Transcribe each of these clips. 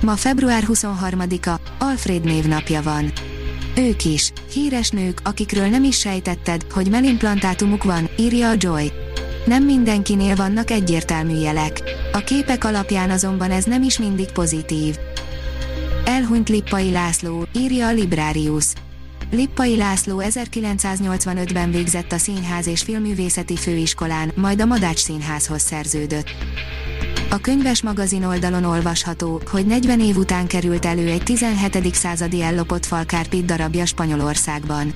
Ma február 23-a, Alfred névnapja van. Ők is, híres nők, akikről nem is sejtetted, hogy melimplantátumuk van, írja a Joy. Nem mindenkinél vannak egyértelmű jelek. A képek alapján azonban ez nem is mindig pozitív. Elhunyt Lippai László, írja a Librarius. Lippai László 1985-ben végzett a Színház és Filművészeti Főiskolán, majd a Madács Színházhoz szerződött. A könyves magazin oldalon olvasható, hogy 40 év után került elő egy 17. századi ellopott falkárpit darabja Spanyolországban.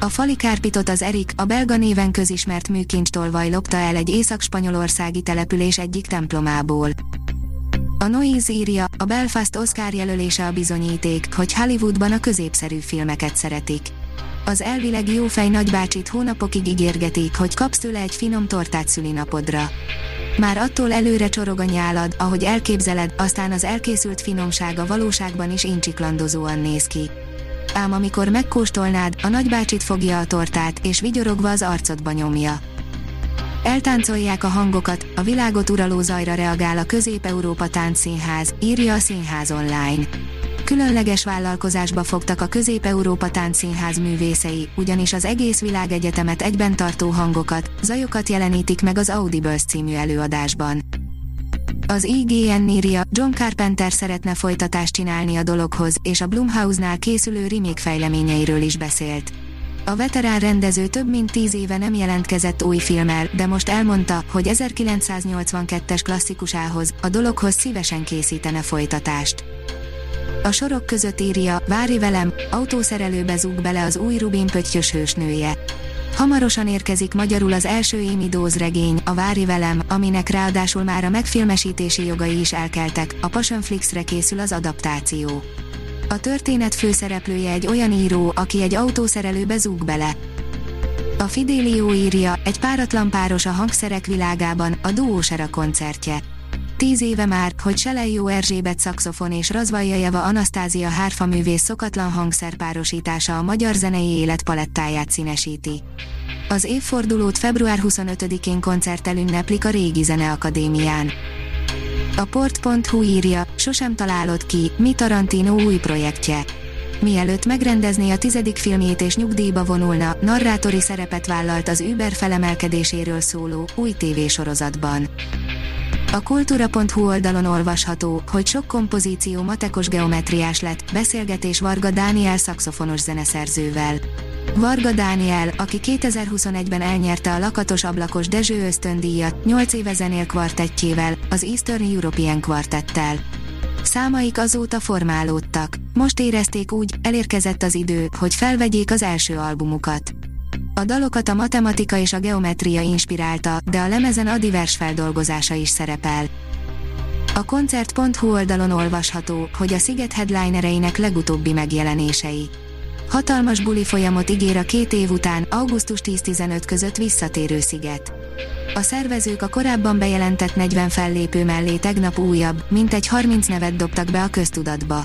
A fali kárpitot az Erik, a belga néven közismert műkincstolvaj lopta el egy észak-spanyolországi település egyik templomából. A Noise írja, a Belfast Oscar jelölése a bizonyíték, hogy Hollywoodban a középszerű filmeket szeretik. Az elvileg jófej nagybácsit hónapokig ígérgetik, hogy kapsz tőle egy finom tortát szülinapodra. Már attól előre csorog a nyálad, ahogy elképzeled, aztán az elkészült finomsága valóságban is incsiklandozóan néz ki. Ám amikor megkóstolnád, a nagybácsit fogja a tortát, és vigyorogva az arcodba nyomja. Eltáncolják a hangokat, a világot uraló zajra reagál a Közép-Európa Táncszínház, írja a Színház online. Különleges vállalkozásba fogtak a Közép-Európa Táncszínház művészei, ugyanis az egész világegyetemet egyben tartó hangokat, zajokat jelenítik meg az Audibles című előadásban. Az IGN írja, John Carpenter szeretne folytatást csinálni a dologhoz, és a Blumhouse-nál készülő remake fejleményeiről is beszélt. A veterán rendező több mint tíz éve nem jelentkezett új filmmel, de most elmondta, hogy 1982-es klasszikusához, a dologhoz szívesen készítene folytatást. A sorok között írja, várj velem, autószerelőbe zúg bele az új Rubin pöttyös hősnője. Hamarosan érkezik magyarul az első Amy Dawes regény, a Vári velem, aminek ráadásul már a megfilmesítési jogai is elkeltek, a Passionflixre készül az adaptáció. A történet főszereplője egy olyan író, aki egy autószerelőbe zúg bele. A Fidelio írja, egy páratlan páros a hangszerek világában, a Duósera koncertje. Tíz éve már, hogy Selejó Erzsébet szaxofon és Razvaljajeva Anasztázia hárfaművész szokatlan hangszerpárosítása a magyar zenei élet palettáját színesíti. Az évfordulót február 25-én koncerttel ünneplik a Régi Zeneakadémián. A port.hu írja, sosem találod ki, mi Tarantino új projektje. Mielőtt megrendezné a tizedik filmjét és nyugdíjba vonulna, narrátori szerepet vállalt az Uber felemelkedéséről szóló, új tévésorozatban. A kultúra.hu oldalon olvasható, hogy sok kompozíció matekos geometriás lett, beszélgetés Varga Dániel szakszofonos zeneszerzővel. Varga Dániel, aki 2021-ben elnyerte a Lakatos Ablakos Dezső ösztöndíjat, 8 éve zenél kvartettjével, az Eastern European Quartettel. Számaik azóta formálódtak. Most érezték úgy, elérkezett az idő, hogy felvegyék az első albumukat. A dalokat a matematika és a geometria inspirálta, de a lemezen a divers feldolgozása is szerepel. A koncert.hu oldalon olvasható, hogy a Sziget headlinereinek legutóbbi megjelenései. Hatalmas buli folyamot ígér a két év után, augusztus 10-15 között visszatérő Sziget. A szervezők a korábban bejelentett 40 fellépő mellé tegnap újabb, mintegy 30 nevet dobtak be a köztudatba.